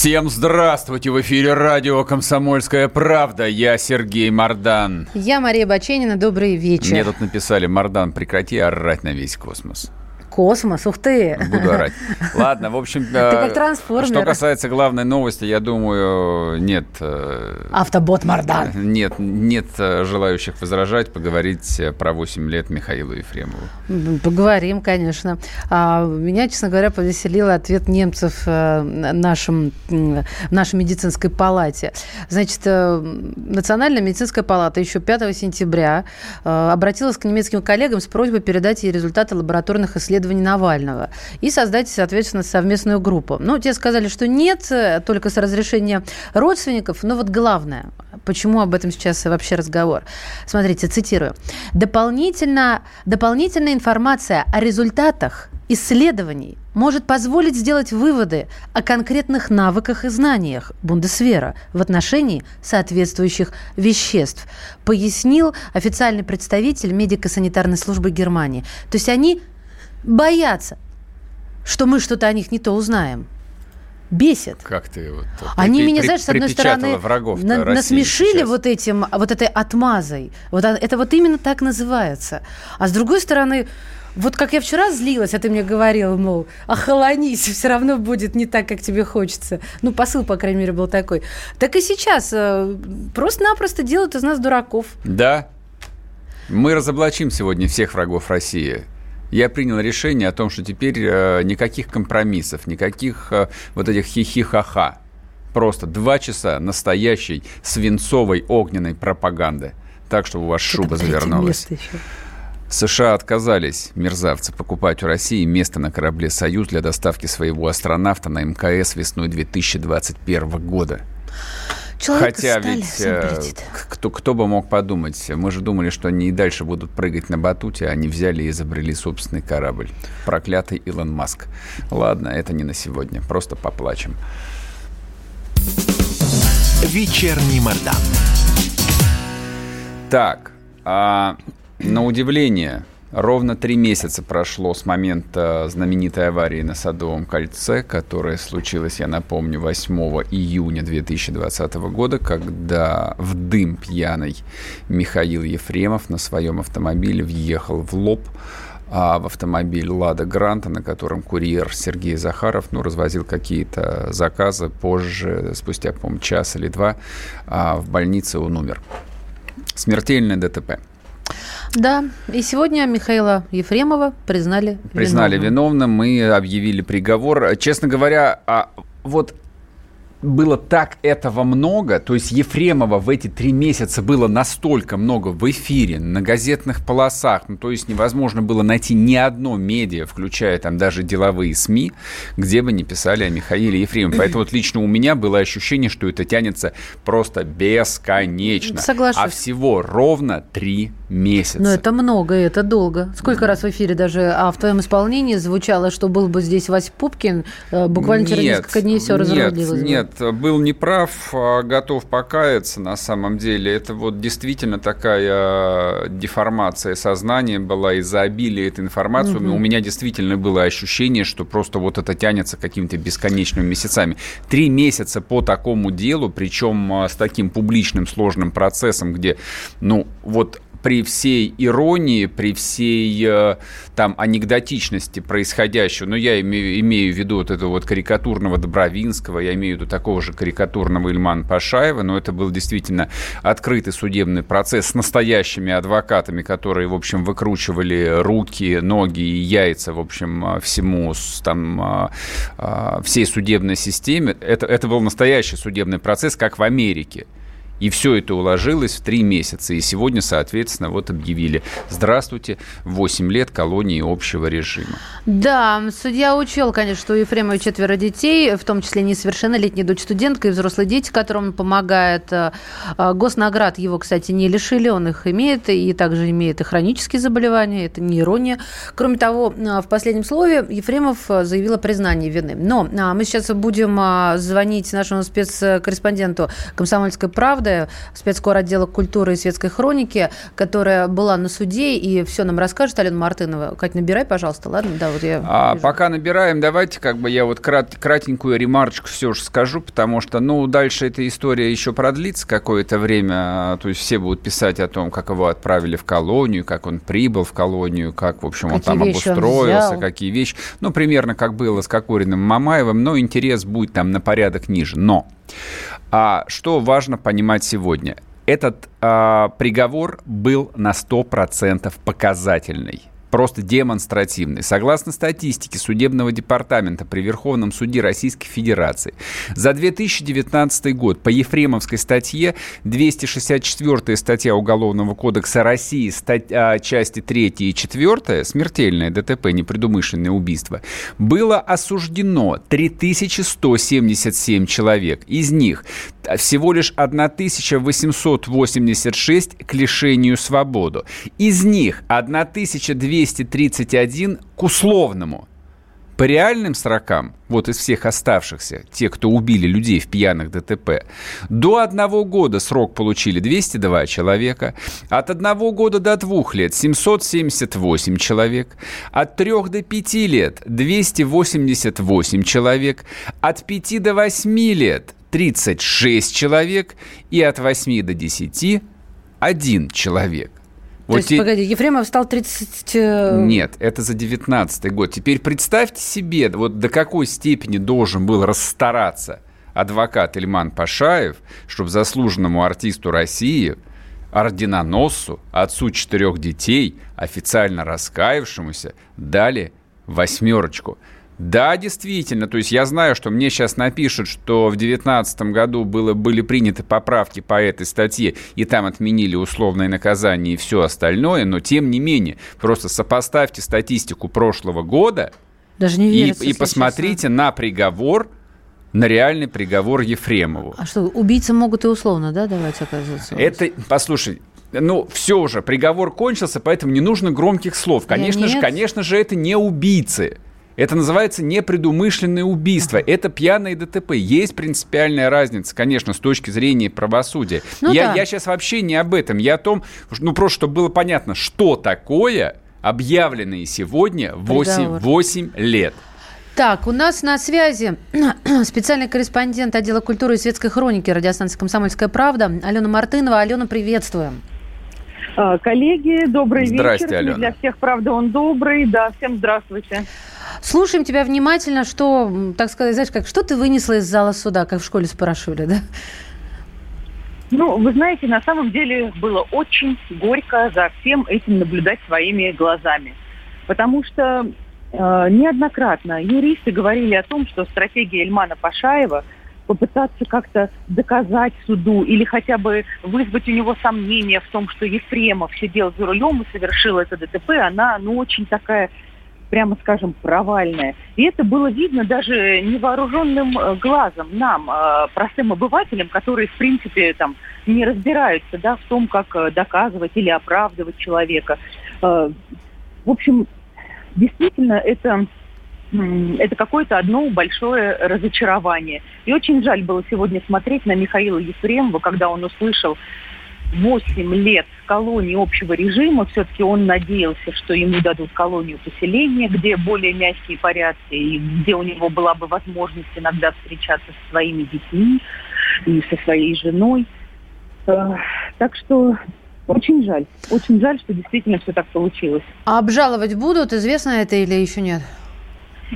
Всем здравствуйте! В эфире радио «Комсомольская правда». Я Сергей Мардан. Я Мария Баченина. Добрый вечер. Мне тут написали, Мардан, прекрати орать на весь космос. Космос, ух ты. Буду орать. Ладно, в общем... Ты как трансформер. Что касается главной новости, я думаю, нет... э, Автобот Мардан. Нет, нет э, желающих возражать, поговорить э, про 8 лет Михаилу Ефремову. Поговорим, конечно. А, меня, честно говоря, повеселил ответ немцев э, в нашей медицинской палате. Значит, э, Национальная медицинская палата еще 5 сентября э, обратилась к немецким коллегам с просьбой передать ей результаты лабораторных исследований Навального и создать, соответственно, совместную группу. Ну, те сказали, что нет, э, только с разрешения родственников. Но вот главное, почему об этом сейчас вообще разговор. Смотрите, цитирую. Дополнительно, дополнительная информация о результатах исследований может позволить сделать выводы о конкретных навыках и знаниях Бундесвера в отношении соответствующих веществ, пояснил официальный представитель медико-санитарной службы Германии. То есть они боятся, что мы что-то о них не то узнаем. Бесит. Как ты вот... Они при- меня, при- знаешь, с одной стороны, врагов на- России насмешили сейчас. вот этим, вот этой отмазой. Вот а- это вот именно так называется. А с другой стороны, вот как я вчера злилась, а ты мне говорил, мол, охолонись, все равно будет не так, как тебе хочется. Ну, посыл, по крайней мере, был такой. Так и сейчас э, просто-напросто делают из нас дураков. Да. Мы разоблачим сегодня всех врагов России. Я принял решение о том, что теперь э, никаких компромиссов, никаких э, вот этих хихи-ха-ха. Просто два часа настоящей свинцовой огненной пропаганды. Так, чтобы у вас шуба завернулась. США отказались, мерзавцы, покупать у России место на корабле «Союз» для доставки своего астронавта на МКС весной 2021 года. Человека Хотя стали, ведь э, кто, кто бы мог подумать, мы же думали, что они и дальше будут прыгать на батуте, а они взяли и изобрели собственный корабль. Проклятый Илон Маск. Ладно, это не на сегодня, просто поплачем. Вечерний Мордан. Так, а, на удивление, ровно три месяца прошло с момента знаменитой аварии на Садовом кольце, которая случилась, я напомню, 8 июня 2020 года, когда в дым пьяный Михаил Ефремов на своем автомобиле въехал в лоб а в автомобиль «Лада Гранта», на котором курьер Сергей Захаров ну, развозил какие-то заказы. Позже, спустя, по-моему, час или два, а, в больнице он умер. Смертельное ДТП. Да, и сегодня Михаила Ефремова признали Признали виновным. виновным, мы объявили приговор. Честно говоря, а, вот было так этого много, то есть Ефремова в эти три месяца было настолько много в эфире, на газетных полосах, ну, то есть невозможно было найти ни одно медиа, включая там даже деловые СМИ, где бы не писали о Михаиле Ефремове. Поэтому вот лично у меня было ощущение, что это тянется просто бесконечно. Соглашусь. А всего ровно три месяца. Но это много, и это долго. Сколько раз в эфире даже а в твоем исполнении звучало, что был бы здесь Вась Пупкин, э, буквально через Нет, несколько дней все нет, разрулилось. бы. Нет, был неправ, а, готов покаяться на самом деле. Это вот действительно такая деформация сознания была из-за обилия этой информации. У меня действительно было ощущение, что просто вот это тянется какими-то бесконечными месяцами. Три месяца по такому делу, причем а, с таким публичным сложным процессом, где, ну, вот при всей иронии, при всей э, там анекдотичности происходящего, но я имею, имею в виду вот этого вот карикатурного Добровинского, я имею в виду такого же карикатурного Ильмана Пашаева, но это был действительно открытый судебный процесс с настоящими адвокатами, которые, в общем, выкручивали руки, ноги и яйца, в общем, э, всему там а, всей судебной системе. Это, это был настоящий судебный процесс, как в Америке. И все это уложилось в три месяца. И сегодня, соответственно, вот объявили. Здравствуйте, 8 лет колонии общего режима. Да, судья учел, конечно, что у Ефремова четверо детей, в том числе несовершеннолетняя дочь студентка и взрослые дети, которым он помогает. Э, э, госнаград его, кстати, не лишили, он их имеет, и также имеет и хронические заболевания, это не ирония. Кроме того, э, в последнем слове Ефремов заявил о признании вины. Но мы сейчас будем звонить нашему спецкорреспонденту «Комсомольской правды», Латвия, спецкор отдела культуры и светской хроники, которая была на суде и все нам расскажет, Алена Мартынова. Кать, набирай, пожалуйста, ладно? Да, вот я а, пока набираем, давайте как бы я вот крат, кратенькую ремарочку все же скажу, потому что, ну, дальше эта история еще продлится какое-то время, то есть все будут писать о том, как его отправили в колонию, как он прибыл в колонию, как, в общем, он там обустроился, он какие вещи. Ну, примерно как было с Кокориным Мамаевым, но интерес будет там на порядок ниже. Но а что важно понимать сегодня? Этот а, приговор был на 100% показательный просто демонстративный. Согласно статистике Судебного департамента при Верховном суде Российской Федерации, за 2019 год по Ефремовской статье 264 статья Уголовного кодекса России, статья, части 3 и 4, смертельное ДТП, непредумышленное убийство, было осуждено 3177 человек. Из них всего лишь 1886 к лишению свободы. Из них 1231 к условному. По реальным срокам, вот из всех оставшихся, те, кто убили людей в пьяных ДТП, до одного года срок получили 202 человека, от одного года до двух лет 778 человек, от трех до пяти лет 288 человек, от пяти до восьми лет 36 человек и от 8 до 10 один человек. То вот есть, те... погоди, Ефремов стал 30... Э, Нет, это за 19 год. Теперь представьте себе, вот до какой степени должен был расстараться адвокат Ильман Пашаев, чтобы заслуженному артисту России, орденоносцу, отцу четырех детей, официально раскаявшемуся, дали восьмерочку. Да, действительно. То есть я знаю, что мне сейчас напишут, что в 2019 году было, были приняты поправки по этой статье, и там отменили условное наказание и все остальное, но тем не менее, просто сопоставьте статистику прошлого года Даже не верится, и, и посмотрите честно. на приговор, на реальный приговор Ефремову. А что, убийцы могут и условно, да, давать, оказывается? Это, послушай, ну, все уже, приговор кончился, поэтому не нужно громких слов. Конечно же, конечно же, это не убийцы. Это называется непредумышленное убийство. Это пьяное ДТП. Есть принципиальная разница, конечно, с точки зрения правосудия. Ну, я, да. я сейчас вообще не об этом. Я о том, ну просто чтобы было понятно, что такое объявленные сегодня 8, 8 лет. Так, у нас на связи специальный корреспондент отдела культуры и светской хроники радиостанции «Комсомольская правда» Алена Мартынова. Алена, приветствуем. А, коллеги, добрый Здрасте, вечер. Алена. Для всех, правда, он добрый. Да, всем здравствуйте. Слушаем тебя внимательно, что, так сказать, знаешь, как, что ты вынесла из зала суда, как в школе спрашивали, да? Ну, вы знаете, на самом деле было очень горько за всем этим наблюдать своими глазами. Потому что э, неоднократно юристы говорили о том, что стратегия Эльмана Пашаева попытаться как-то доказать суду или хотя бы вызвать у него сомнения в том, что Ефремов сидел за рулем и совершил это ДТП, она, ну, очень такая прямо скажем, провальная. И это было видно даже невооруженным э, глазом нам, э, простым обывателям, которые, в принципе, там, не разбираются да, в том, как э, доказывать или оправдывать человека. В общем, действительно, это это какое-то одно большое разочарование. И очень жаль было сегодня смотреть на Михаила Ефремова, когда он услышал 8 лет колонии общего режима, все-таки он надеялся, что ему дадут колонию поселения, где более мягкие порядки, и где у него была бы возможность иногда встречаться со своими детьми и со своей женой. Э, так что очень жаль. Очень жаль, что действительно все так получилось. А обжаловать будут? Известно это или еще нет?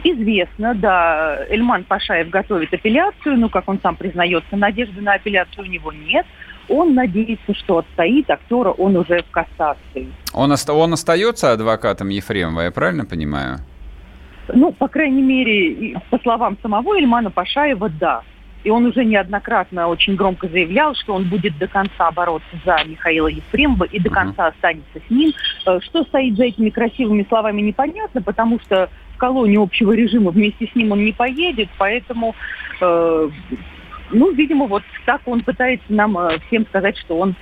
Известно, да. Эльман Пашаев готовит апелляцию, ну, как он сам признается, надежды на апелляцию у него нет он надеется, что отстоит актера он уже в кассации. Он, оста- он остается адвокатом Ефремова, я правильно понимаю? Ну, по крайней мере, по словам самого Ильмана Пашаева, да. и он уже неоднократно очень громко заявлял, что он будет до конца бороться за Михаила Ефремова и до конца останется с ним. Э, что стоит за этими красивыми словами, непонятно, потому что колонию общего режима вместе с ним он не поедет, поэтому, э, ну, видимо, вот так он пытается нам э, всем сказать, что он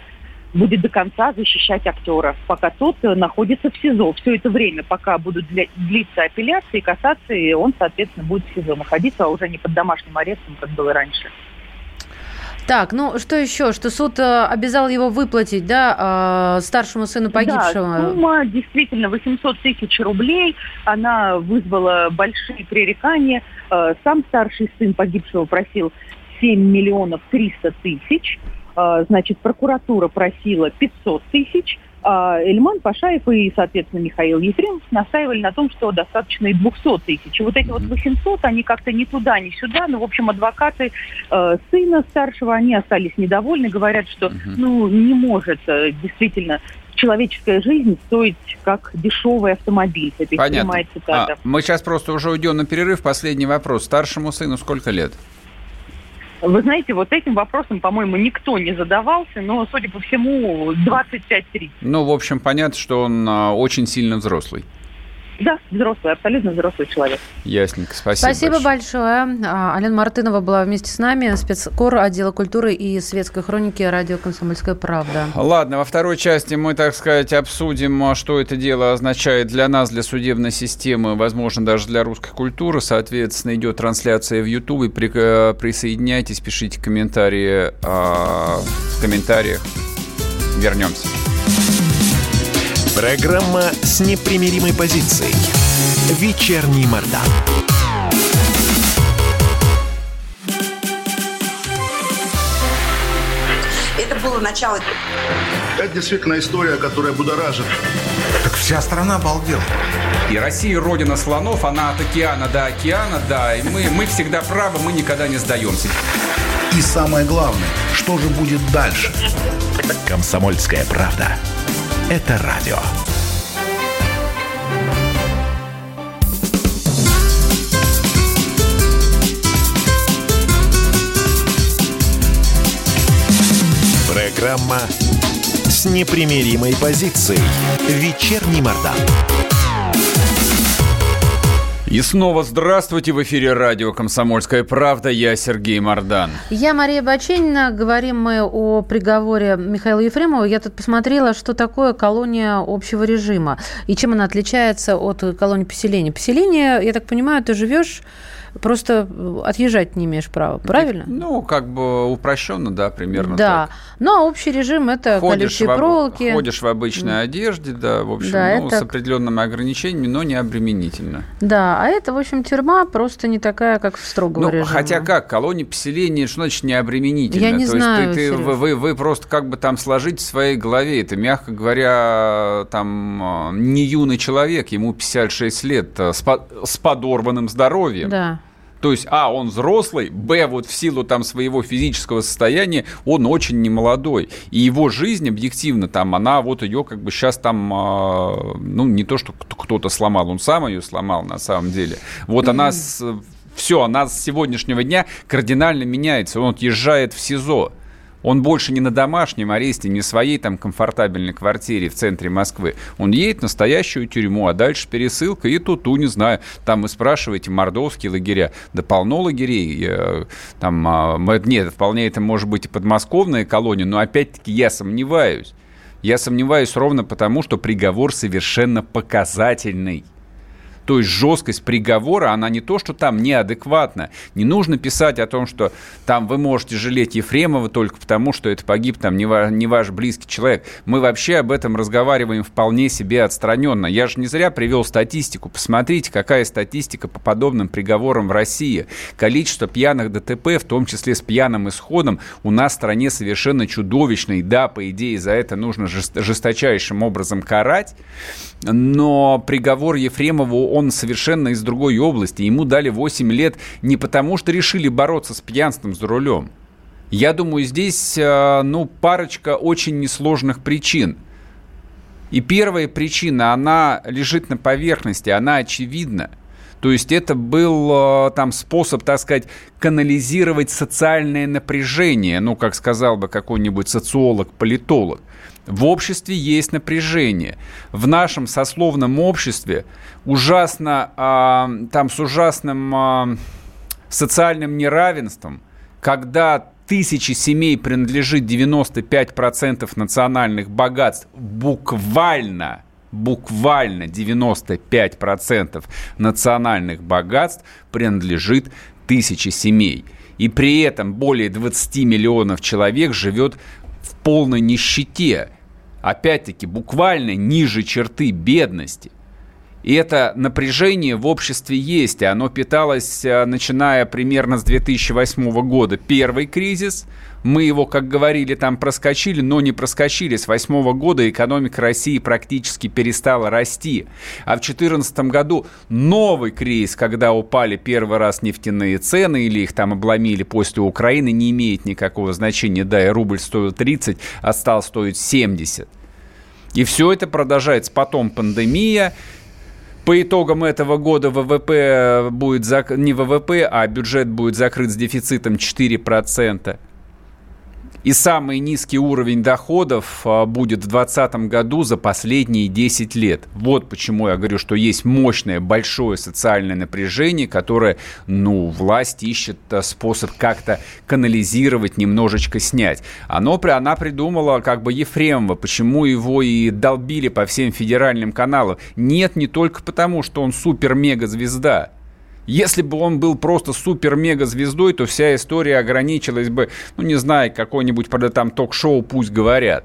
будет до конца защищать актера, пока тот э, находится в СИЗО. Все это время, пока будут длиться апелляции, кассации, он, соответственно, будет в СИЗО находиться, а уже не под домашним арестом, как было раньше. Так, ну что еще? Что суд э, обязал его выплатить, да, э, старшему сыну погибшего? Да, сумма действительно 800 тысяч рублей. Она вызвала большие пререкания. Сам старший сын погибшего просил 7 миллионов 300 тысяч. А, значит, прокуратура просила 500 тысяч, а Эльман Пашаев и, соответственно, Михаил Ефремов настаивали на том, что достаточно и 200 тысяч. И вот эти вот 800, они как-то ни туда, ни сюда. Но, в общем, адвокаты э, сына старшего, они остались недовольны, говорят, что, ну, не может э, действительно человеческая жизнь стоить как дешевый автомобиль. Это Понятно. А, мы сейчас просто уже уйдем на перерыв. Последний вопрос. Старшему сыну сколько лет? Вы знаете, вот этим вопросом, по-моему, никто не задавался, но, судя по всему, 25-30. Ну, в общем, понятно, что он а, очень сильно взрослый. Да, взрослый, абсолютно взрослый человек. Ясненько, спасибо. Спасибо большое. большое. А, Алена Мартынова была вместе с нами, спецкор отдела культуры и светской хроники радио «Комсомольская правда». Ладно, во второй части мы, так сказать, обсудим, что это дело означает для нас, для судебной системы, возможно, даже для русской культуры. Соответственно, идет трансляция в Ютубе. При, э, присоединяйтесь, пишите комментарии а, в комментариях. Вернемся. Программа с непримиримой позицией. Вечерний Мордан. Это было начало. Это действительно история, которая будоражит. Так вся страна обалдела. И Россия родина слонов, она от океана до океана, да. И мы, мы всегда правы, мы никогда не сдаемся. И самое главное, что же будет дальше? Комсомольская правда это радио. Программа с непримиримой позицией. Вечерний Мордан. И снова здравствуйте в эфире радио «Комсомольская правда». Я Сергей Мордан. Я Мария Баченина. Говорим мы о приговоре Михаила Ефремова. Я тут посмотрела, что такое колония общего режима и чем она отличается от колонии поселения. Поселение, я так понимаю, ты живешь просто отъезжать не имеешь права, правильно? Ну, как бы упрощенно, да, примерно да. так. Ну, а общий режим – это ходишь колючие в, проволоки. Ходишь в обычной одежде, да, в общем, да, ну, это... с определенными ограничениями, но не обременительно. Да, а это, в общем, тюрьма просто не такая, как в строгого ну, режима. Хотя как, колония поселения, что значит не обременительно? Я не То знаю, есть ты, ты, вы, вы, вы просто как бы там сложите в своей голове, это, мягко говоря, там не юный человек, ему 56 лет, э, с, с подорванным здоровьем. Да. То есть, а, он взрослый, б, вот в силу там своего физического состояния он очень немолодой. И его жизнь объективно там, она вот ее как бы сейчас там, э, ну, не то, что кто-то сломал, он сам ее сломал на самом деле. Вот она с, все, она с сегодняшнего дня кардинально меняется. Он отъезжает в СИЗО. Он больше не на домашнем аресте, не своей там комфортабельной квартире в центре Москвы. Он едет в настоящую тюрьму, а дальше пересылка и туту, не знаю. Там вы спрашиваете, мордовские лагеря. Да полно лагерей. Там, а, нет, вполне это может быть и подмосковная колония, но опять-таки я сомневаюсь. Я сомневаюсь ровно потому, что приговор совершенно показательный. То есть жесткость приговора, она не то, что там неадекватна. Не нужно писать о том, что там вы можете жалеть Ефремова только потому, что это погиб там не ваш, не ваш близкий человек. Мы вообще об этом разговариваем вполне себе отстраненно. Я же не зря привел статистику. Посмотрите, какая статистика по подобным приговорам в России. Количество пьяных ДТП, в том числе с пьяным исходом, у нас в стране совершенно чудовищное. Да, по идее, за это нужно жесточайшим образом карать. Но приговор Ефремову он совершенно из другой области. Ему дали 8 лет не потому, что решили бороться с пьянством за рулем. Я думаю, здесь, э, ну, парочка очень несложных причин. И первая причина, она лежит на поверхности, она очевидна. То есть это был там способ, так сказать, канализировать социальное напряжение, ну, как сказал бы какой-нибудь социолог, политолог. В обществе есть напряжение. В нашем сословном обществе ужасно, а, там с ужасным а, социальным неравенством, когда тысячи семей принадлежит 95% национальных богатств, буквально, буквально 95% национальных богатств принадлежит тысячи семей. И при этом более 20 миллионов человек живет в полной нищете. Опять-таки, буквально ниже черты бедности – и это напряжение в обществе есть, и оно питалось, э, начиная примерно с 2008 года. Первый кризис, мы его, как говорили, там проскочили, но не проскочили. С 2008 года экономика России практически перестала расти. А в 2014 году новый кризис, когда упали первый раз нефтяные цены или их там обломили после Украины, не имеет никакого значения. Да, и рубль стоил 30, а стал стоить 70. И все это продолжается. Потом пандемия, по итогам этого года ВВП будет зак... не ВВП, а бюджет будет закрыт с дефицитом 4% и самый низкий уровень доходов а, будет в 2020 году за последние 10 лет. Вот почему я говорю, что есть мощное, большое социальное напряжение, которое, ну, власть ищет а, способ как-то канализировать, немножечко снять. Оно, она придумала как бы Ефремова, почему его и долбили по всем федеральным каналам. Нет, не только потому, что он супер-мега-звезда. Если бы он был просто супер-мега-звездой, то вся история ограничилась бы, ну, не знаю, какой-нибудь, там ток-шоу «Пусть говорят»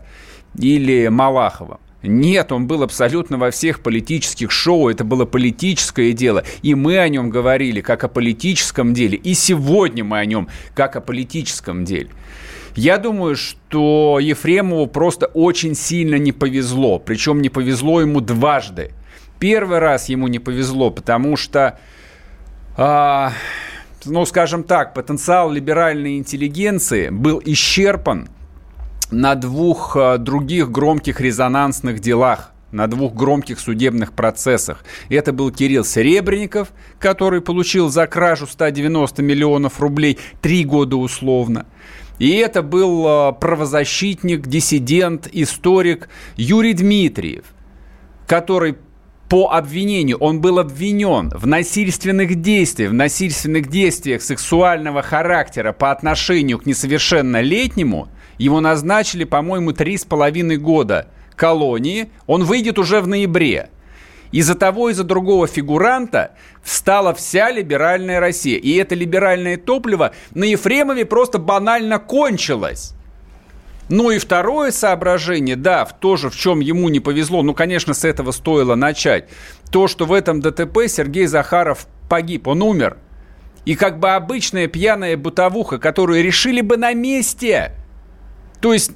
или Малахова. Нет, он был абсолютно во всех политических шоу, это было политическое дело, и мы о нем говорили как о политическом деле, и сегодня мы о нем как о политическом деле. Я думаю, что Ефремову просто очень сильно не повезло, причем не повезло ему дважды. Первый раз ему не повезло, потому что а, ну, скажем так, потенциал либеральной интеллигенции был исчерпан на двух а, других громких резонансных делах на двух громких судебных процессах. Это был Кирилл Серебренников, который получил за кражу 190 миллионов рублей три года условно. И это был а, правозащитник, диссидент, историк Юрий Дмитриев, который по обвинению. Он был обвинен в насильственных действиях, в насильственных действиях сексуального характера по отношению к несовершеннолетнему. Его назначили, по-моему, три с половиной года колонии. Он выйдет уже в ноябре. Из-за того, из-за другого фигуранта встала вся либеральная Россия. И это либеральное топливо на Ефремове просто банально кончилось. Ну и второе соображение, да, в то же, в чем ему не повезло, ну, конечно, с этого стоило начать. То, что в этом ДТП Сергей Захаров погиб, он умер. И как бы обычная пьяная бытовуха, которую решили бы на месте. То есть,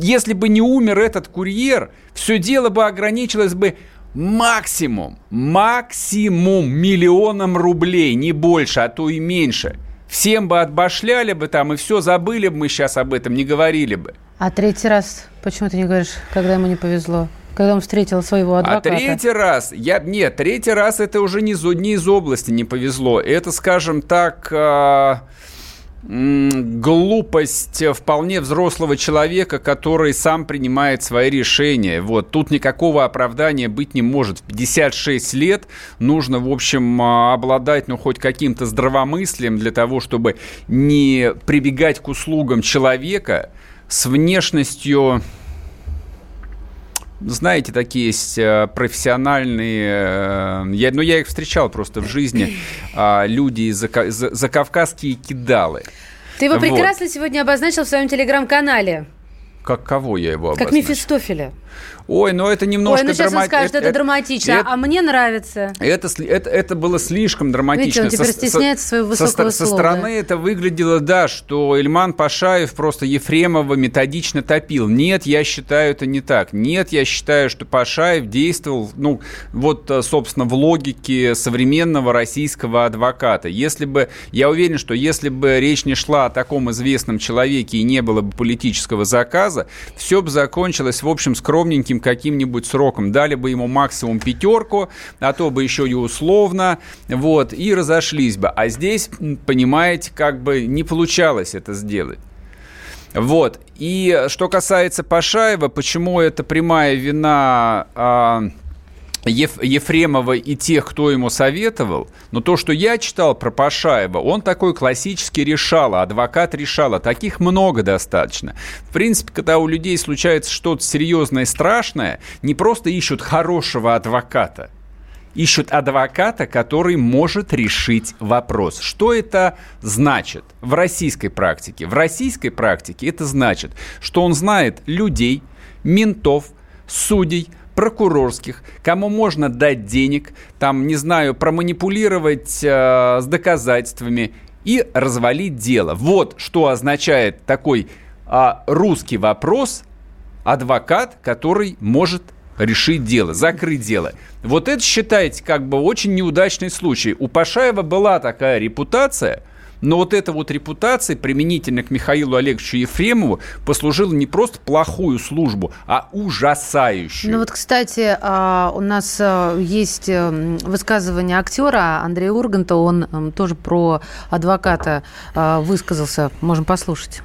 если бы не умер этот курьер, все дело бы ограничилось бы максимум, максимум миллионом рублей, не больше, а то и меньше – всем бы отбашляли бы там, и все, забыли бы мы сейчас об этом, не говорили бы. А третий раз, почему ты не говоришь, когда ему не повезло? Когда он встретил своего а адвоката. А третий раз, я, нет, третий раз это уже не, не из области не повезло. Это, скажем так, э, глупость вполне взрослого человека, который сам принимает свои решения. Вот. Тут никакого оправдания быть не может. В 56 лет нужно, в общем, а, обладать ну, хоть каким-то здравомыслием для того, чтобы не прибегать к услугам человека с внешностью знаете, такие есть э, профессиональные, э, я, ну, я их встречал просто в жизни, а, люди, за, за, закавказские кидалы. Ты его прекрасно вот. сегодня обозначил в своем телеграм-канале. Как кого я его обозначил? Как Мефистофеля. Ой, ну это немножко... Ой, ну сейчас драма... он скажет, это, это драматично, это, а мне нравится. Это, это, это было слишком драматично. Видите, он теперь со, стесняется своего высокого со, слова. Со стороны это выглядело, да, что Ильман Пашаев просто Ефремова методично топил. Нет, я считаю, это не так. Нет, я считаю, что Пашаев действовал, ну, вот, э, собственно, в логике современного российского адвоката. Если бы, я уверен, что если бы речь не шла о таком известном человеке и не было бы политического заказа, все бы закончилось, в общем, скромненьким каким-нибудь сроком. Дали бы ему максимум пятерку, а то бы еще и условно, вот, и разошлись бы. А здесь, понимаете, как бы не получалось это сделать. Вот. И что касается Пашаева, почему это прямая вина а, Еф, Ефремова и тех, кто ему советовал, но то, что я читал про Пашаева, он такой классический решала, адвокат решала, таких много достаточно. В принципе, когда у людей случается что-то серьезное и страшное, не просто ищут хорошего адвоката, ищут адвоката, который может решить вопрос. Что это значит в российской практике? В российской практике это значит, что он знает людей, ментов, судей, прокурорских, кому можно дать денег, там, не знаю, проманипулировать э, с доказательствами и развалить дело. Вот что означает такой э, русский вопрос адвокат, который может решить дело, закрыть дело. Вот это считаете как бы очень неудачный случай. У Пашаева была такая репутация – но вот эта вот репутация применительно к Михаилу Олеговичу Ефремову послужила не просто плохую службу, а ужасающую. Ну вот, кстати, а, у нас а, есть э, высказывание актера Андрея Урганта, он тоже про адвоката а, высказался. Можем послушать.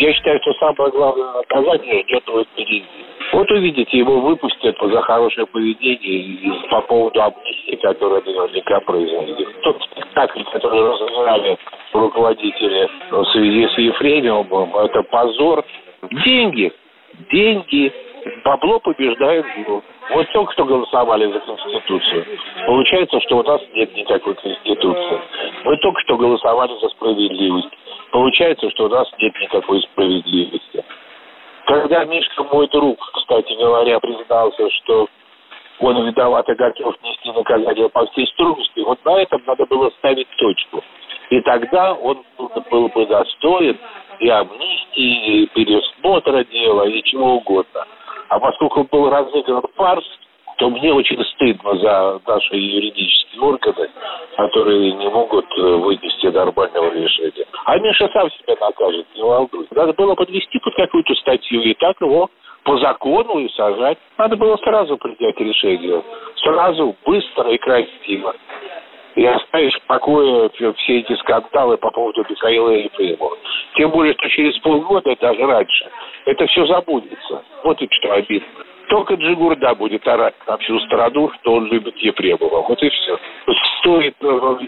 Я считаю, что самое главное наказание идет впереди. Вот увидите, его выпустят за хорошее поведение по поводу амнистии, которая наверняка произойдет. Тот спектакль, который разыграли руководители в связи с Ефремовым, это позор. Деньги, деньги, бабло побеждает зло. Вот только что голосовали за Конституцию. Получается, что у нас нет никакой Конституции. Мы только что голосовали за справедливость. Получается, что у нас нет никакой справедливости. Когда Мишка, мой друг, кстати говоря, признался, что он виноват и готов нести наказание по всей строгости, вот на этом надо было ставить точку. И тогда он был бы достоин и амнистии, и пересмотра дела, и чего угодно. А поскольку был разыгран фарс, то мне очень стыдно за наши юридические органы, которые не могут э, вынести нормального решения. А Миша сам себя накажет, не волнуйся. Надо было подвести под какую-то статью и так его по закону и сажать. Надо было сразу принять решение. Сразу, быстро и красиво. И оставить в покое все эти скандалы по поводу Михаила Ефремова. Тем более, что через полгода, даже раньше, это все забудется. Вот и что обидно. Только Джигурда будет орать на всю страну, что он любит Ефремова. Вот и все. Стоит э,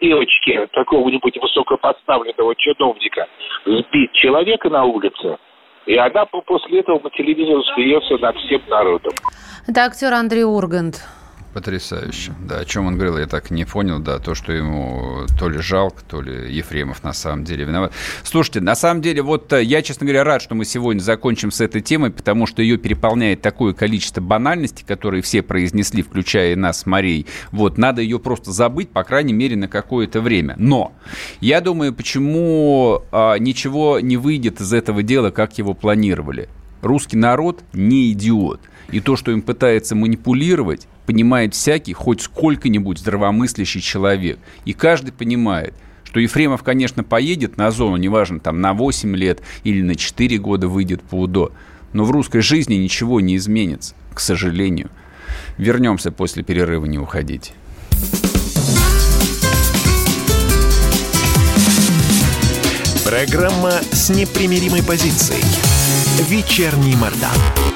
девочке какого-нибудь высокопоставленного чиновника сбить человека на улице, и она после этого по телевизору смеется над всем народом. Это актер Андрей Ургант. Потрясающе. Да, о чем он говорил, я так не понял, да, то, что ему то ли жалко, то ли Ефремов на самом деле виноват. Слушайте, на самом деле, вот э, я, честно говоря, рад, что мы сегодня закончим с этой темой, потому что ее переполняет такое количество банальностей, которые все произнесли, включая нас с. Вот, надо ее просто забыть, по крайней мере, на какое-то время. Но я думаю, почему а, ничего не выйдет из этого дела, как его планировали. Русский народ не идиот. И то, что им пытается манипулировать, понимает всякий, хоть сколько-нибудь здравомыслящий человек. И каждый понимает, что Ефремов, конечно, поедет на зону, неважно, там на 8 лет или на 4 года выйдет по УДО. Но в русской жизни ничего не изменится, к сожалению. Вернемся после перерыва, не уходите. Программа с непримиримой позицией. Вечерний Мордан.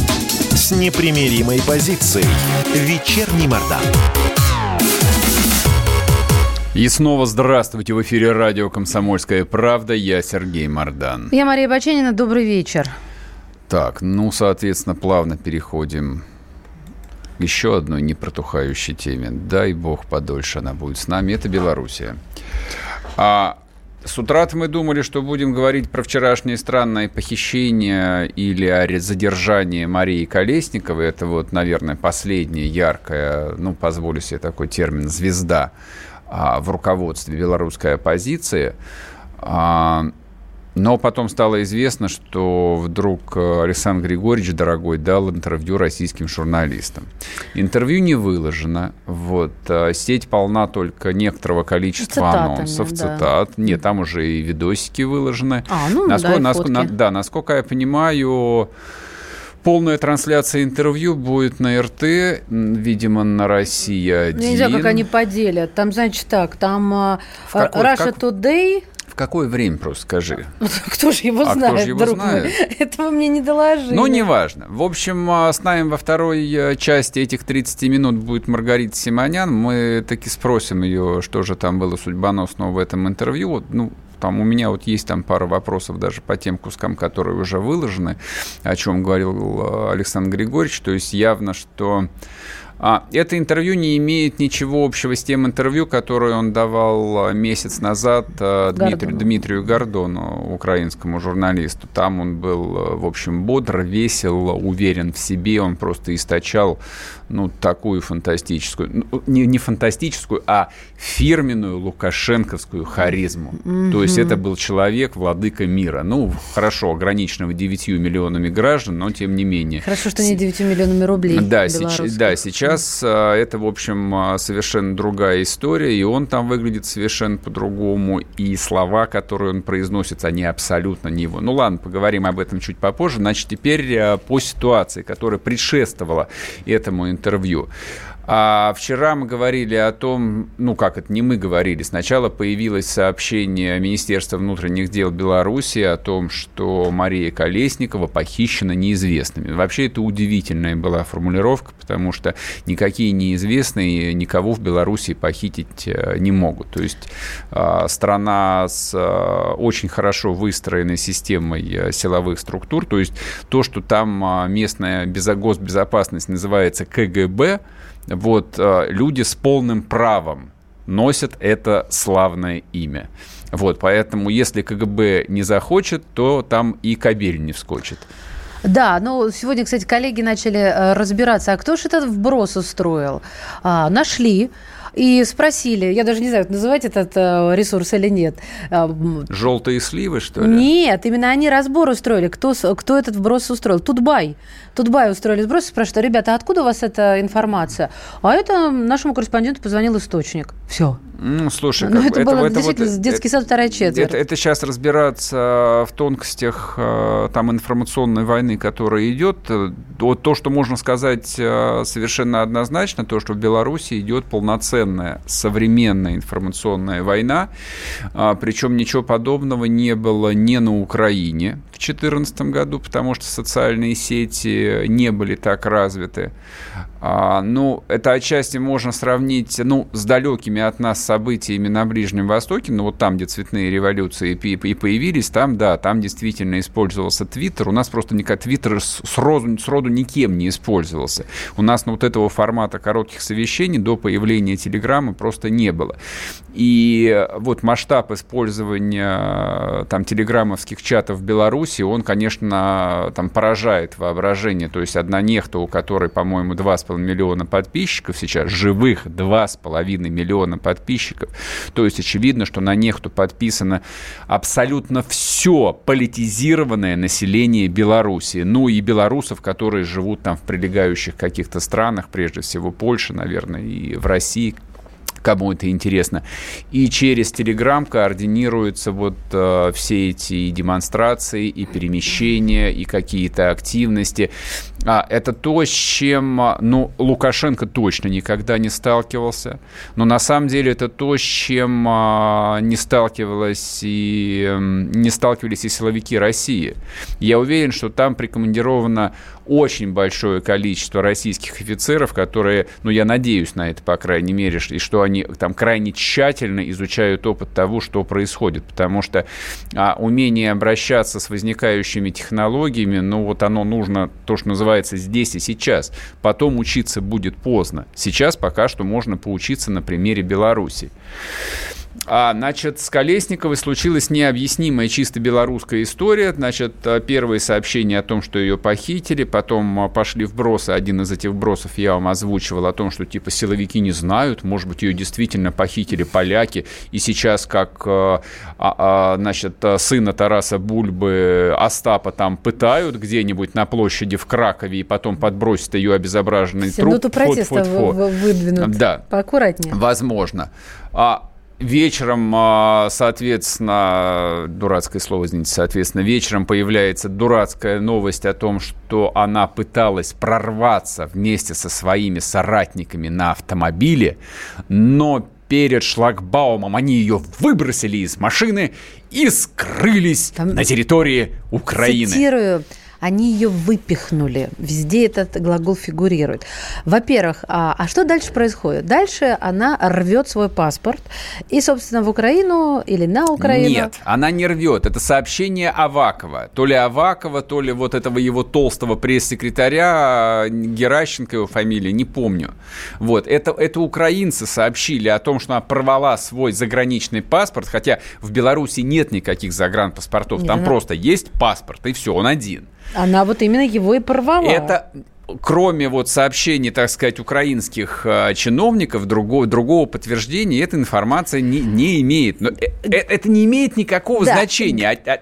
с непримиримой позицией. Вечерний Мордан. И снова здравствуйте. В эфире радио «Комсомольская правда». Я Сергей Мордан. Я Мария Баченина. Добрый вечер. Так, ну, соответственно, плавно переходим к еще одной непротухающей теме. Дай бог подольше она будет с нами. Это Белоруссия. А С утра мы думали, что будем говорить про вчерашнее странное похищение или о задержании Марии Колесниковой. Это вот, наверное, последняя яркая, ну, позволю себе такой термин, звезда а, в руководстве белорусской оппозиции. А, но потом стало известно, что вдруг э, Александр Григорьевич, дорогой, дал интервью российским журналистам. Интервью не выложено. Вот. Э, сеть полна только некоторого количества Цитатами, анонсов, да. цитат. Нет, там уже и видосики выложены. А, ну, насколько, да, насколько, на, да, насколько я понимаю, Полная трансляция интервью будет на РТ, видимо, на Россия-1. Ну, нельзя, как они поделят. Там, значит, так, там э, какой, Russia как... Today в какое время, просто скажи? Кто же его а знает, кто же его знает? Мой? Этого мне не доложили. Ну, неважно. В общем, а, с нами во второй э, части этих 30 минут будет Маргарита Симонян. Мы таки спросим ее, что же там было судьбоносного в этом интервью. Ну, там у меня вот есть там пара вопросов даже по тем кускам, которые уже выложены, о чем говорил э, Александр Григорьевич. То есть явно, что а, это интервью не имеет ничего общего с тем интервью, которое он давал а, месяц назад а, Дмитрию, Дмитрию Гордону, украинскому журналисту. Там он был, в общем, бодр, весел, уверен в себе. Он просто источал ну, такую фантастическую, ну, не, не фантастическую, а фирменную лукашенковскую харизму. Mm-hmm. То есть это был человек, владыка мира. Ну, хорошо, ограниченного 9 миллионами граждан, но тем не менее. Хорошо, что не 9 миллионами рублей. Да, сейчас, да сейчас mm-hmm. это, в общем, а, совершенно другая история, и он там выглядит совершенно по-другому, и слова, которые он произносит, они абсолютно не его. Ну ладно, поговорим об этом чуть попозже. Значит, теперь а, по ситуации, которая предшествовала этому интервью. А вчера мы говорили о том, ну как это, не мы говорили, сначала появилось сообщение Министерства внутренних дел Беларуси о том, что Мария Колесникова похищена неизвестными. Вообще это удивительная была формулировка, потому что никакие неизвестные никого в Беларуси похитить э, не могут. То есть а, страна с э, очень хорошо выстроенной системой э, силовых структур, то есть то, что там местная госбезопасность называется КГБ, вот э, люди с полным правом носят это славное имя. Вот, поэтому если КГБ не захочет, то там и кабель не вскочит. Да, ну сегодня, кстати, коллеги начали э, разбираться, а кто же этот вброс устроил? А, нашли и спросили, я даже не знаю, называть этот э, ресурс или нет. А, Желтые сливы, что ли? Нет, именно они разбор устроили, кто, кто этот вброс устроил. Тутбай. Тутбай устроили сброс, спрашивают, ребята, а откуда у вас эта информация? А это нашему корреспонденту позвонил источник. Все. Ну, слушай, ну, как, это, это было это действительно вот, детский сад вторая четверть. Это, это сейчас разбираться в тонкостях э, там информационной войны, которая идет. Вот то, что можно сказать э, совершенно однозначно, то, что в Беларуси идет полноценная современная информационная война, а, причем ничего подобного не было ни на Украине в 2014 году, потому что социальные сети не были так развиты. А, ну, это отчасти можно сравнить, ну, с далекими от нас событиями на Ближнем Востоке, ну, вот там, где цветные революции и появились, там, да, там действительно использовался Твиттер. У нас просто никак Твиттер сроду, сроду никем не использовался. У нас ну, вот этого формата коротких совещаний до появления Телеграма просто не было. И вот масштаб использования там телеграммовских чатов в Беларуси, он, конечно, там поражает воображение. То есть одна нехта, у которой, по-моему, 2,5 миллиона подписчиков сейчас, живых 2,5 миллиона подписчиков. То есть очевидно, что на нехту подписано абсолютно все политизированное население Беларуси. Ну и белорусов, которые живут там в прилегающих каких-то странах, прежде всего Польша, наверное, и в России, кому это интересно. И через Telegram координируются вот э, все эти демонстрации, и перемещения, и какие-то активности. А, это то, с чем ну, Лукашенко точно никогда не сталкивался. Но на самом деле это то, с чем а, не сталкивалась и не сталкивались и силовики России. Я уверен, что там прикомандировано очень большое количество российских офицеров, которые, ну, я надеюсь на это, по крайней мере, и что они там крайне тщательно изучают опыт того, что происходит, потому что а, умение обращаться с возникающими технологиями, ну, вот оно нужно, то, что называется, здесь и сейчас. Потом учиться будет поздно. Сейчас пока что можно поучиться на примере Беларуси. А, значит, с Колесниковой случилась необъяснимая чисто белорусская история. Значит, а, первые сообщения о том, что ее похитили, потом а, пошли вбросы. Один из этих вбросов я вам озвучивал о том, что типа силовики не знают, может быть, ее действительно похитили поляки, и сейчас как, а, а, значит, сына Тараса Бульбы Остапа там пытают где-нибудь на площади в Кракове, и потом подбросят ее обезображенный труп. Минуту протеста выдвинут. Да. Поаккуратнее. Возможно. А Вечером, а, соответственно, дурацкое слово, извините, соответственно, вечером появляется дурацкая новость о том, что она пыталась прорваться вместе со своими соратниками на автомобиле, но перед шлагбаумом они ее выбросили из машины и скрылись Там, на территории Украины. Цитирую они ее выпихнули. Везде этот глагол фигурирует. Во-первых, а, а что дальше происходит? Дальше она рвет свой паспорт и, собственно, в Украину или на Украину. Нет, она не рвет. Это сообщение Авакова. То ли Авакова, то ли вот этого его толстого пресс-секретаря Геращенко его фамилия, не помню. Вот, это, это украинцы сообщили о том, что она порвала свой заграничный паспорт, хотя в Беларуси нет никаких загранпаспортов, нет, там она... просто есть паспорт, и все, он один. Она вот именно его и порвала. Это кроме вот сообщений, так сказать, украинских э, чиновников, другого, другого подтверждения эта информация не, не имеет. Но э, э, это не имеет никакого да. значения. А, а,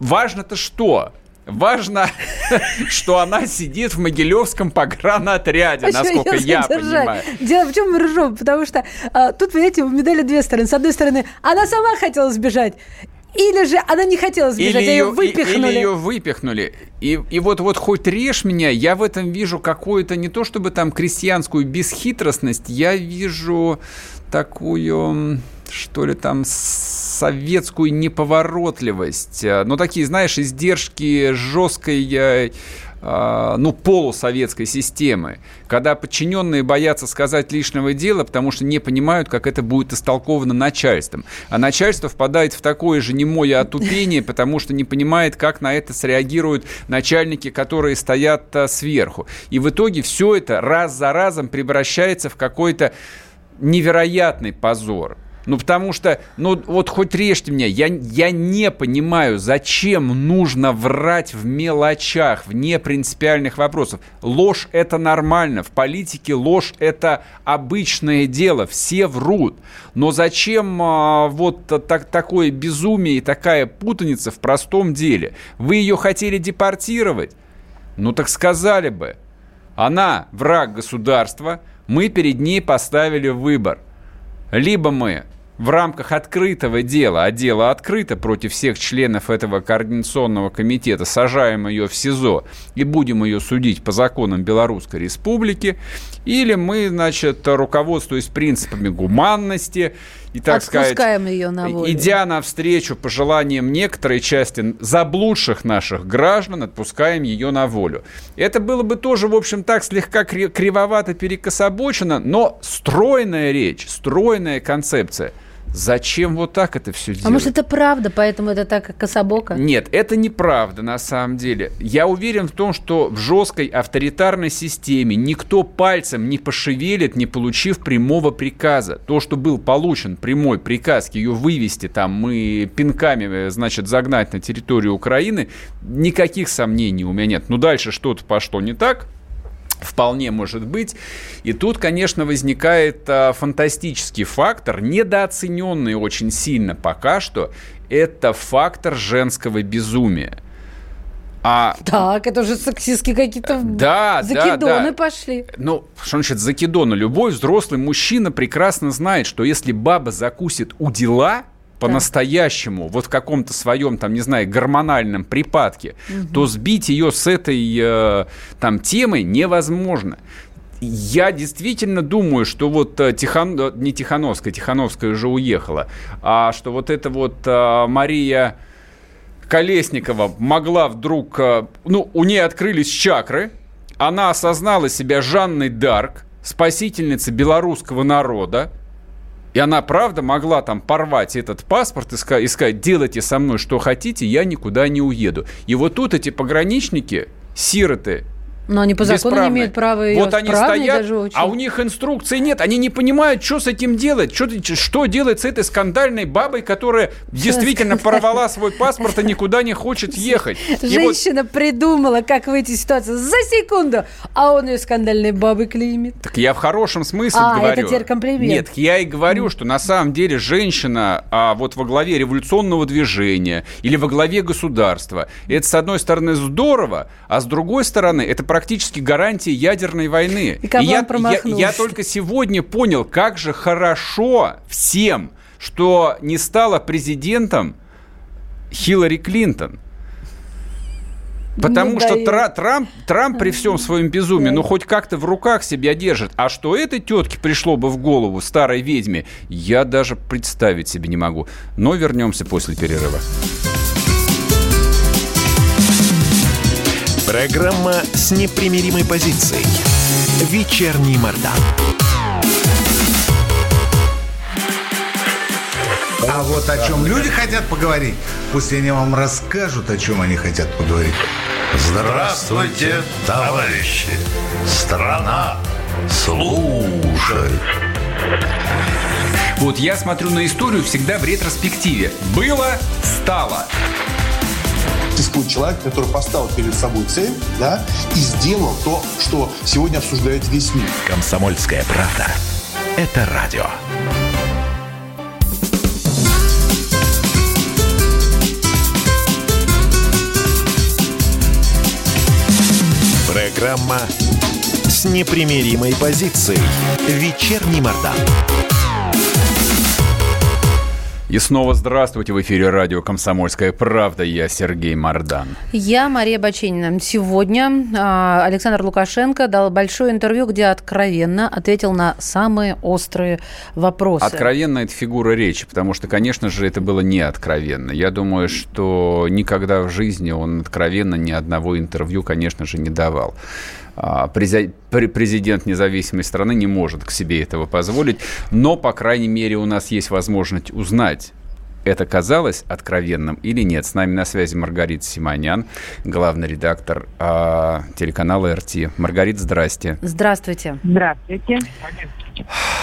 важно-то что? Важно, что она сидит в Могилевском погранотряде, а насколько я понимаю. Дело в чем мы ржем? Потому что а, тут, понимаете, у медали две стороны. С одной стороны, она сама хотела сбежать. Или же она не хотела сбежать, или а ее, ее выпихнули. Или ее выпихнули. И, и вот, вот хоть режь меня, я в этом вижу какую-то, не то чтобы там крестьянскую бесхитростность, я вижу такую, что ли там, советскую неповоротливость. Ну, такие, знаешь, издержки жесткой э, а, ну, полусоветской системы, когда подчиненные боятся сказать лишнего дела, потому что не понимают, как это будет истолковано начальством. А начальство впадает в такое же немое отупение, потому что не понимает, как на это среагируют начальники, которые стоят а, сверху. И в итоге все это раз за разом превращается в какой-то невероятный позор. Ну, потому что, ну, вот хоть режьте меня, я, я не понимаю, зачем нужно врать в мелочах, в непринципиальных вопросах. Ложь – это нормально, в политике ложь – это обычное дело, все врут. Но зачем а, вот так, такое безумие и такая путаница в простом деле? Вы ее хотели депортировать? Ну, так сказали бы. Она враг государства, мы перед ней поставили выбор. Либо мы в рамках открытого дела, а дело открыто против всех членов этого координационного комитета, сажаем ее в СИЗО и будем ее судить по законам Белорусской Республики, или мы, значит, руководствуясь принципами гуманности и, так Отпускаем сказать, ее на волю. идя навстречу пожеланиям некоторой части заблудших наших граждан, отпускаем ее на волю. Это было бы тоже, в общем, так слегка кривовато перекособочено, но стройная речь, стройная концепция – Зачем вот так это все делать? А может, это правда, поэтому это так кособоко? Нет, это неправда на самом деле. Я уверен в том, что в жесткой авторитарной системе никто пальцем не пошевелит, не получив прямого приказа. То, что был получен прямой приказ ее вывести там мы пинками, значит, загнать на территорию Украины, никаких сомнений у меня нет. Ну, дальше что-то пошло не так, Вполне может быть. И тут, конечно, возникает а, фантастический фактор, недооцененный очень сильно пока что. Это фактор женского безумия. А... Так, это уже сексистские какие-то да, закидоны да, да. пошли. Ну, что значит закидоны? Любой взрослый мужчина прекрасно знает, что если баба закусит у дела, по-настоящему, вот в каком-то своем, там, не знаю, гормональном припадке, угу. то сбить ее с этой э, там темой невозможно. Я действительно думаю, что вот э, Тихон... Э, не Тихановская, Тихановская уже уехала, а что вот эта вот а, Мария Колесникова могла вдруг... А, ну, у нее открылись чакры, она осознала себя Жанной Дарк, спасительницей белорусского народа, и она, правда, могла там порвать этот паспорт и сказать, делайте со мной что хотите, я никуда не уеду. И вот тут эти пограничники, сироты, Но они по закону не имеют права ее Вот они стоят, даже очень. а у них инструкции нет. Они не понимают, что с этим делать. Что, что делать с этой скандальной бабой, которая что действительно порвала свой паспорт и никуда не хочет ехать. Женщина вот... придумала, как выйти из ситуации за секунду, а он ее скандальной бабой клеймит. Так я в хорошем смысле а, говорю. это теперь комплимент. Нет, я и говорю, mm. что на самом деле женщина а, вот во главе революционного движения или во главе государства, это с одной стороны здорово, а с другой стороны это практически гарантия ядерной войны. И, и я, я, я только сегодня понял, как же хорошо всем, что не стала президентом Хиллари Клинтон. Потому что Тра- Трамп, Трамп при всем своем безумии, ну хоть как-то в руках себя держит. А что этой тетке пришло бы в голову, старой ведьме, я даже представить себе не могу. Но вернемся после перерыва. Программа с непримиримой позицией. Вечерний Мордан. А вот о чем люди хотят поговорить, пусть они вам расскажут, о чем они хотят поговорить. Здравствуйте, товарищи! Страна служит! Вот я смотрю на историю всегда в ретроспективе. Было, стало. Существует человек, который поставил перед собой цель, да, и сделал то, что сегодня обсуждает весь мир. Комсомольская правда. Это радио. Программа с непримиримой позицией. Вечерний Мордан. И снова здравствуйте. В эфире радио «Комсомольская правда». Я Сергей Мордан. Я Мария Баченина. Сегодня а, Александр Лукашенко дал большое интервью, где откровенно ответил на самые острые вопросы. Откровенно – это фигура речи, потому что, конечно же, это было не откровенно. Я думаю, что никогда в жизни он откровенно ни одного интервью, конечно же, не давал. А, президент независимой страны не может к себе этого позволить, но, по крайней мере, у нас есть возможность узнать, это казалось откровенным или нет. С нами на связи Маргарита Симонян, главный редактор э, телеканала РТ. Маргарита, здрасте. Здравствуйте. Здравствуйте.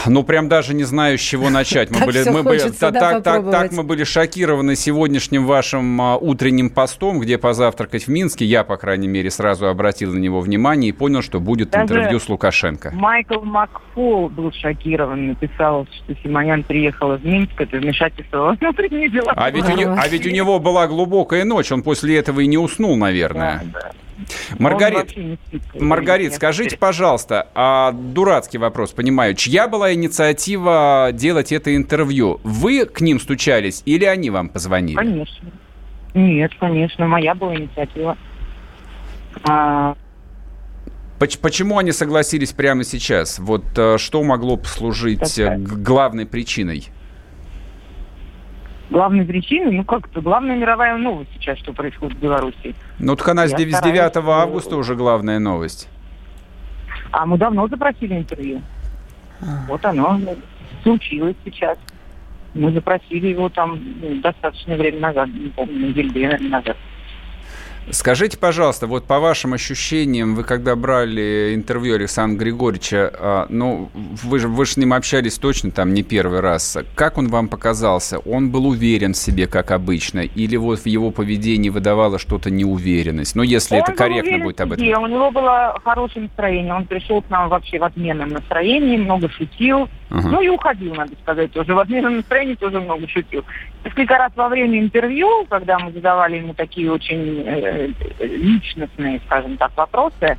Ну, прям даже не знаю, с чего начать. Мы были, мы были, так, так, так, так мы были шокированы сегодняшним вашим а, утренним постом, где позавтракать в Минске. Я, по крайней мере, сразу обратил на него внимание и понял, что будет даже интервью с Лукашенко. Майкл Макфол был шокирован, написал, что Симонян приехал из Минска, это вмешательство во внутренние дела. А ведь, у, а ведь у него была глубокая ночь, он после этого и не уснул, наверное. Да, да. Маргарит, Маргарит, скажите, пожалуйста, а дурацкий вопрос, понимаю, чья была инициатива делать это интервью? Вы к ним стучались или они вам позвонили? Конечно. Нет, конечно, моя была инициатива. А... Почему они согласились прямо сейчас? Вот э, что могло послужить э, главной причиной? главной причиной, ну как это, главная мировая новость сейчас, что происходит в Беларуси. Ну, так она с 9 стараюсь... августа уже главная новость. А мы давно запросили интервью. А. Вот оно случилось сейчас. Мы запросили его там ну, достаточное время назад, не помню, неделю две назад. Скажите, пожалуйста, вот по вашим ощущениям, вы когда брали интервью Александра Григорьевича, а, ну, вы же, вы же с ним общались точно там не первый раз. Как он вам показался? Он был уверен в себе, как обычно? Или вот в его поведении выдавало что-то неуверенность? Ну, если он это корректно будет об этом. У него было хорошее настроение. Он пришел к нам вообще в отменном настроении, много шутил. Uh-huh. Ну и уходил, надо сказать, тоже в отменном настроении тоже много шутил. Несколько раз во время интервью, когда мы задавали ему такие очень э, личностные, скажем так, вопросы,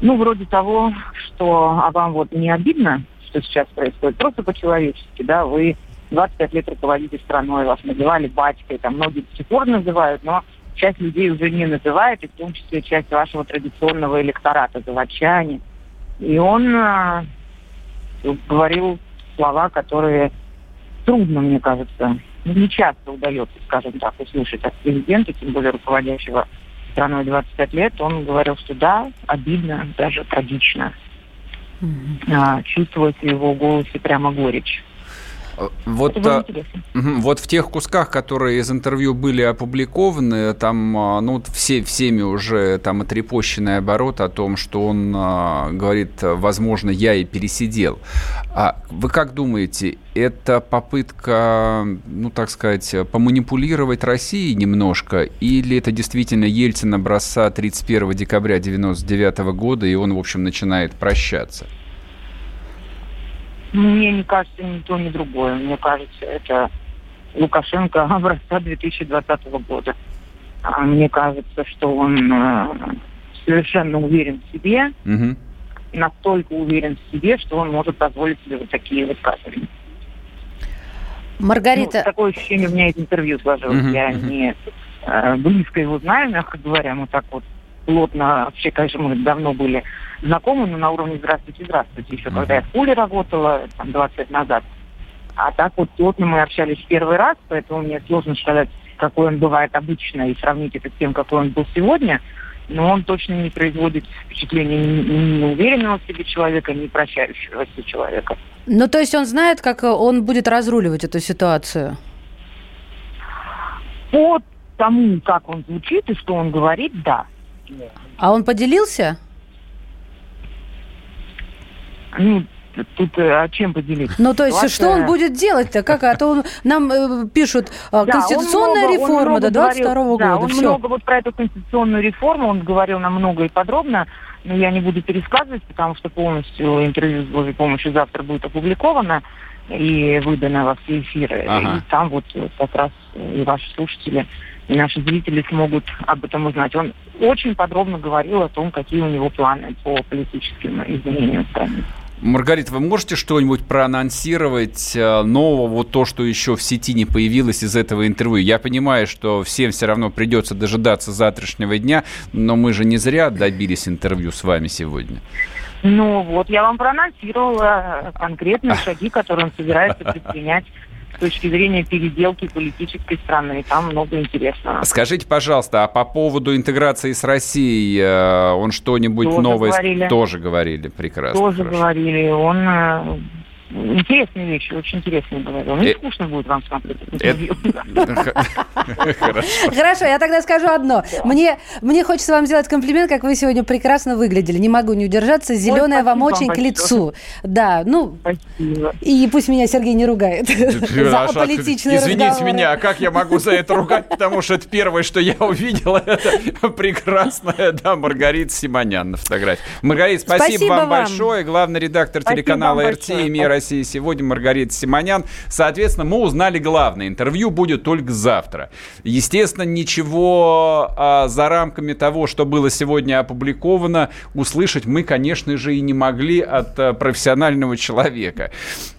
ну, вроде того, что а вам вот не обидно, что сейчас происходит, просто по-человечески, да, вы 25 лет руководите страной, вас называли батькой, там многие до сих пор называют, но часть людей уже не называет, и в том числе часть вашего традиционного электората, заводчане. И он э, говорил слова, которые трудно, мне кажется, не часто удается, скажем так, услышать от президента, тем более руководящего страной 25 лет. Он говорил, что да, обидно, даже трагично. Mm-hmm. А, чувствуется в его голосе прямо горечь. Вот, а, вот в тех кусках, которые из интервью были опубликованы, там а, ну, все, всеми уже там отрепощенный оборот о том, что он а, говорит, возможно, я и пересидел. А вы как думаете, это попытка, ну, так сказать, поманипулировать Россией немножко, или это действительно Ельцин образца 31 декабря 1999 года, и он, в общем, начинает прощаться? Мне не кажется ни то, ни другое. Мне кажется, это Лукашенко образца 2020 года. А мне кажется, что он э, совершенно уверен в себе, угу. настолько уверен в себе, что он может позволить себе вот такие высказывания. Маргарита... Ну, такое ощущение у меня из интервью сложилось. Угу, Я угу. не э, близко его знаю, мягко говоря, мы так вот плотно, вообще, конечно, мы давно были знакомы, но на уровне «здравствуйте, здравствуйте», еще uh-huh. когда я в Пуле работала, там, 20 лет назад. А так вот плотно мы общались в первый раз, поэтому мне сложно сказать, какой он бывает обычно, и сравнить это с тем, какой он был сегодня. Но он точно не производит впечатление ни неуверенного в себе человека, ни прощающегося человека. Ну, то есть он знает, как он будет разруливать эту ситуацию? По тому, как он звучит и что он говорит, да. А он поделился? Ну, тут э, о чем поделиться? Ну, то есть, Ваша... что он будет делать-то? Как? А то он, нам э, пишут, э, конституционная много, реформа до 22 -го года. Да, он Все. много вот про эту конституционную реформу, он говорил нам много и подробно, но я не буду пересказывать, потому что полностью интервью с Божьей помощью завтра будет опубликовано и выдано во все эфиры. Ага. И там вот как раз и ваши слушатели наши зрители смогут об этом узнать. Он очень подробно говорил о том, какие у него планы по политическим изменениям в стране. Маргарита, вы можете что-нибудь проанонсировать э, нового, вот то, что еще в сети не появилось из этого интервью? Я понимаю, что всем все равно придется дожидаться завтрашнего дня, но мы же не зря добились интервью с вами сегодня. Ну вот, я вам проанонсировала конкретные шаги, которые он собирается предпринять с точки зрения переделки политической страны. Там много интересного. Скажите, пожалуйста, а по поводу интеграции с Россией э, он что-нибудь тоже новое говорили. тоже говорили? Прекрасно. Тоже хорошо. говорили. Он э, интересные вещи, очень интересные говорил. Не э, скучно будет вам смотреть интервью. Хорошо, я тогда скажу одно. Мне, мне хочется вам сделать комплимент, как вы сегодня прекрасно выглядели. Не могу не удержаться. Зеленая вам очень к лицу. Да, ну... И пусть меня Сергей не ругает за аполитичные Извините меня, а как я могу за это ругать? Потому что это первое, что я увидел, это прекрасная, да, Маргарита Симонян на фотографии. Маргарита, спасибо вам большое. Главный редактор телеканала РТ «Мир России сегодня Маргарита Симонян. Соответственно, мы узнали главное. Интервью будет только завтра. Естественно, ничего а, за рамками того, что было сегодня опубликовано, услышать мы, конечно же, и не могли от а, профессионального человека.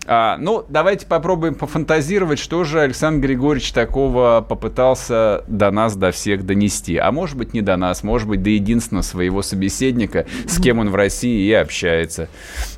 А, ну, давайте попробуем пофантазировать, что же Александр Григорьевич такого попытался до нас, до всех донести. А может быть, не до нас, может быть, до единственного своего собеседника, с кем он в России и общается.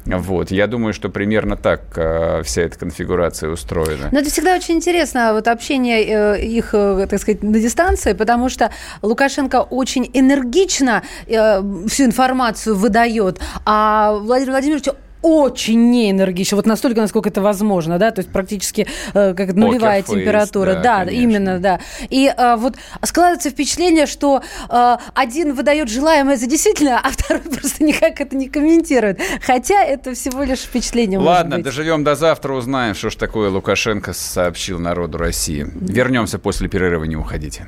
Вот. Я думаю, что примерно так э, вся эта конфигурация устроена. Но это всегда очень интересно, вот общение э, их, э, так сказать, на дистанции, потому что Лукашенко очень энергично всю информацию выдает, а Владимир Владимирович очень неэнергично, вот настолько, насколько это возможно, да, то есть практически э, как нулевая Покер температура, да, да именно, да. И э, вот складывается впечатление, что э, один выдает желаемое за действительно, а второй просто никак это не комментирует, хотя это всего лишь впечатление. Ладно, доживем до завтра, узнаем, что ж такое Лукашенко сообщил народу России. Вернемся после перерыва, не уходите.